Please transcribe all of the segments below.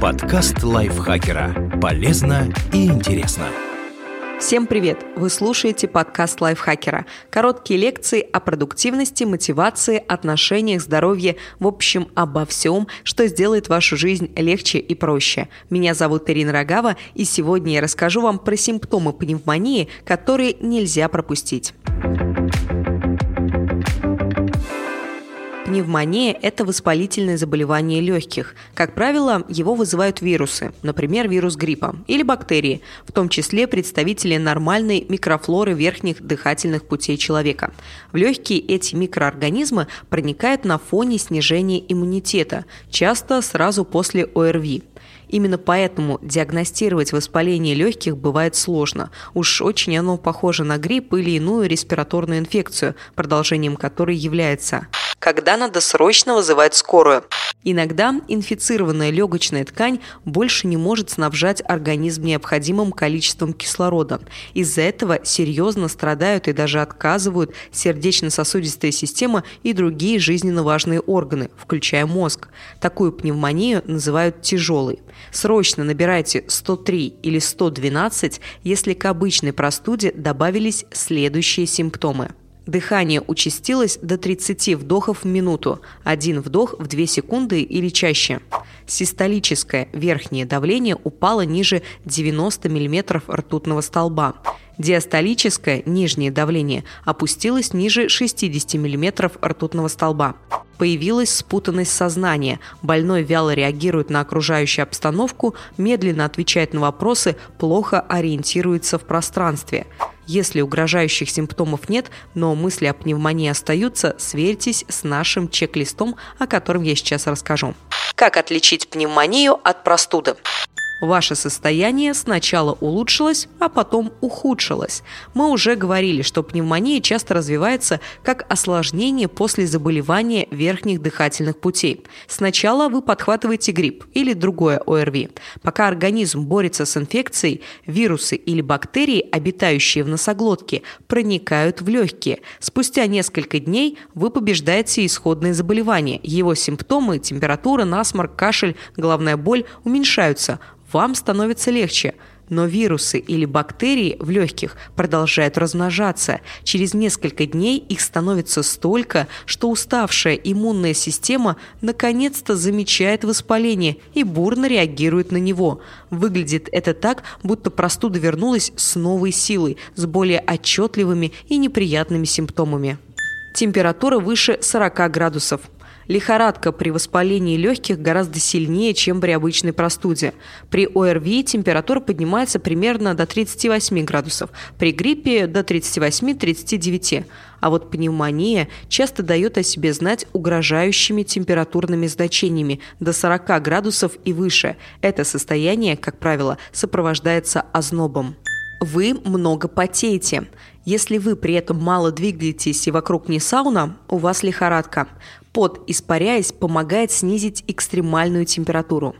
Подкаст лайфхакера. Полезно и интересно. Всем привет! Вы слушаете подкаст лайфхакера. Короткие лекции о продуктивности, мотивации, отношениях, здоровье, в общем, обо всем, что сделает вашу жизнь легче и проще. Меня зовут Ирина Рогава, и сегодня я расскажу вам про симптомы пневмонии, которые нельзя пропустить. Пневмония – это воспалительное заболевание легких. Как правило, его вызывают вирусы, например, вирус гриппа, или бактерии, в том числе представители нормальной микрофлоры верхних дыхательных путей человека. В легкие эти микроорганизмы проникают на фоне снижения иммунитета, часто сразу после ОРВИ. Именно поэтому диагностировать воспаление легких бывает сложно. Уж очень оно похоже на грипп или иную респираторную инфекцию, продолжением которой является когда надо срочно вызывать скорую. Иногда инфицированная легочная ткань больше не может снабжать организм необходимым количеством кислорода. Из-за этого серьезно страдают и даже отказывают сердечно-сосудистая система и другие жизненно важные органы, включая мозг. Такую пневмонию называют тяжелой. Срочно набирайте 103 или 112, если к обычной простуде добавились следующие симптомы. Дыхание участилось до 30 вдохов в минуту, один вдох в 2 секунды или чаще. Систолическое верхнее давление упало ниже 90 мм ртутного столба. Диастолическое нижнее давление опустилось ниже 60 мм ртутного столба. Появилась спутанность сознания. Больной вяло реагирует на окружающую обстановку, медленно отвечает на вопросы, плохо ориентируется в пространстве. Если угрожающих симптомов нет, но мысли о пневмонии остаются, сверьтесь с нашим чек-листом, о котором я сейчас расскажу. Как отличить пневмонию от простуды? Ваше состояние сначала улучшилось, а потом ухудшилось. Мы уже говорили, что пневмония часто развивается как осложнение после заболевания верхних дыхательных путей. Сначала вы подхватываете грипп или другое ОРВИ. Пока организм борется с инфекцией, вирусы или бактерии, обитающие в носоглотке, проникают в легкие. Спустя несколько дней вы побеждаете исходное заболевание. Его симптомы – температура, насморк, кашель, головная боль – уменьшаются – вам становится легче. Но вирусы или бактерии в легких продолжают размножаться. Через несколько дней их становится столько, что уставшая иммунная система наконец-то замечает воспаление и бурно реагирует на него. Выглядит это так, будто простуда вернулась с новой силой, с более отчетливыми и неприятными симптомами. Температура выше 40 градусов. Лихорадка при воспалении легких гораздо сильнее, чем при обычной простуде. При ОРВИ температура поднимается примерно до 38 градусов, при гриппе до 38-39. А вот пневмония часто дает о себе знать угрожающими температурными значениями до 40 градусов и выше. Это состояние, как правило, сопровождается ознобом. Вы много потеете. Если вы при этом мало двигаетесь и вокруг не сауна, у вас лихорадка. Пот, испаряясь, помогает снизить экстремальную температуру.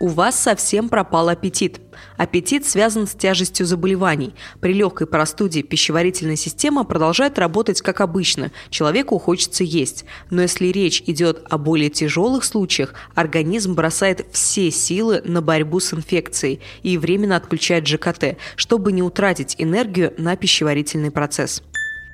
У вас совсем пропал аппетит. Аппетит связан с тяжестью заболеваний. При легкой простуде пищеварительная система продолжает работать как обычно, человеку хочется есть. Но если речь идет о более тяжелых случаях, организм бросает все силы на борьбу с инфекцией и временно отключает ЖКТ, чтобы не утратить энергию на пищеварительный процесс.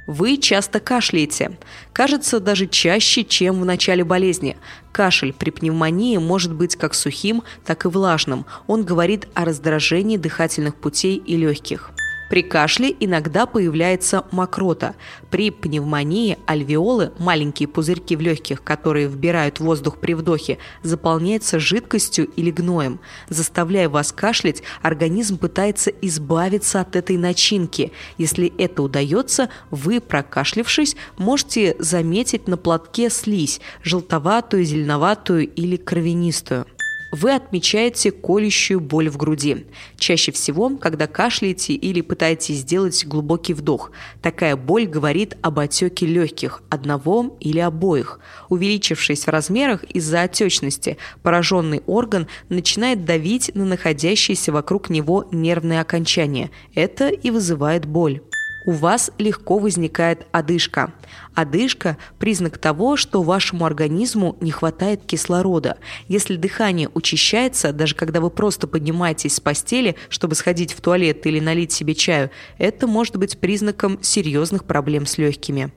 Вы часто кашляете. Кажется, даже чаще, чем в начале болезни. Кашель при пневмонии может быть как сухим, так и влажным. Он говорит о раздражении дыхательных путей и легких. При кашле иногда появляется мокрота. При пневмонии альвеолы, маленькие пузырьки в легких, которые вбирают воздух при вдохе, заполняются жидкостью или гноем. Заставляя вас кашлять, организм пытается избавиться от этой начинки. Если это удается, вы, прокашлившись, можете заметить на платке слизь, желтоватую, зеленоватую или кровянистую вы отмечаете колющую боль в груди. Чаще всего, когда кашляете или пытаетесь сделать глубокий вдох. Такая боль говорит об отеке легких, одного или обоих. Увеличившись в размерах из-за отечности, пораженный орган начинает давить на находящиеся вокруг него нервные окончания. Это и вызывает боль. У вас легко возникает одышка. Одышка – признак того, что вашему организму не хватает кислорода. Если дыхание учащается, даже когда вы просто поднимаетесь с постели, чтобы сходить в туалет или налить себе чаю, это может быть признаком серьезных проблем с легкими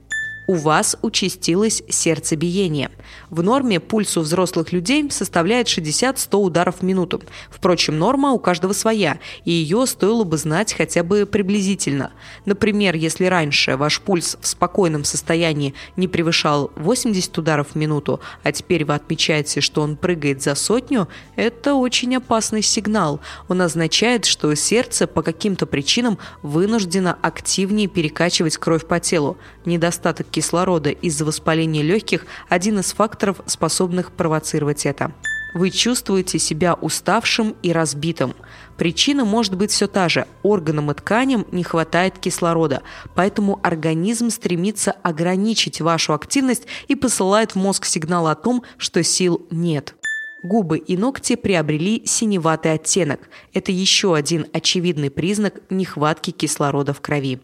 у вас участилось сердцебиение. В норме пульс у взрослых людей составляет 60-100 ударов в минуту. Впрочем, норма у каждого своя, и ее стоило бы знать хотя бы приблизительно. Например, если раньше ваш пульс в спокойном состоянии не превышал 80 ударов в минуту, а теперь вы отмечаете, что он прыгает за сотню, это очень опасный сигнал. Он означает, что сердце по каким-то причинам вынуждено активнее перекачивать кровь по телу. Недостаток кислорода из-за воспаления легких – один из факторов, способных провоцировать это. Вы чувствуете себя уставшим и разбитым. Причина может быть все та же. Органам и тканям не хватает кислорода, поэтому организм стремится ограничить вашу активность и посылает в мозг сигнал о том, что сил нет. Губы и ногти приобрели синеватый оттенок. Это еще один очевидный признак нехватки кислорода в крови.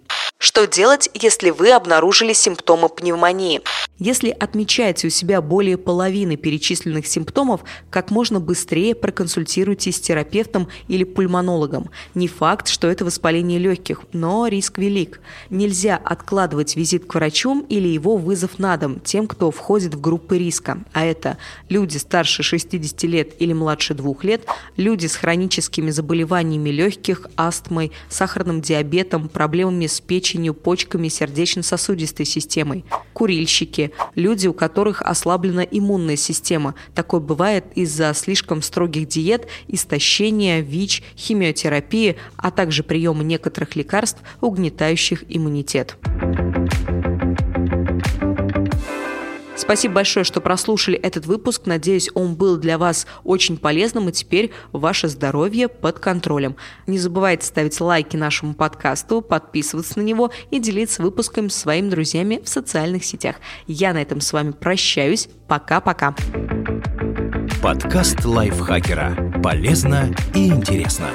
Что делать, если вы обнаружили симптомы пневмонии? Если отмечаете у себя более половины перечисленных симптомов, как можно быстрее проконсультируйтесь с терапевтом или пульмонологом. Не факт, что это воспаление легких, но риск велик. Нельзя откладывать визит к врачу или его вызов на дом тем, кто входит в группы риска. А это люди старше 60 лет или младше 2 лет, люди с хроническими заболеваниями легких, астмой, сахарным диабетом, проблемами с печенью, печенью, почками, сердечно-сосудистой системой. Курильщики – люди, у которых ослаблена иммунная система. Такое бывает из-за слишком строгих диет, истощения, ВИЧ, химиотерапии, а также приема некоторых лекарств, угнетающих иммунитет. Спасибо большое, что прослушали этот выпуск. Надеюсь, он был для вас очень полезным, и теперь ваше здоровье под контролем. Не забывайте ставить лайки нашему подкасту, подписываться на него и делиться выпуском с своими друзьями в социальных сетях. Я на этом с вами прощаюсь. Пока-пока. Подкаст лайфхакера. Полезно и интересно.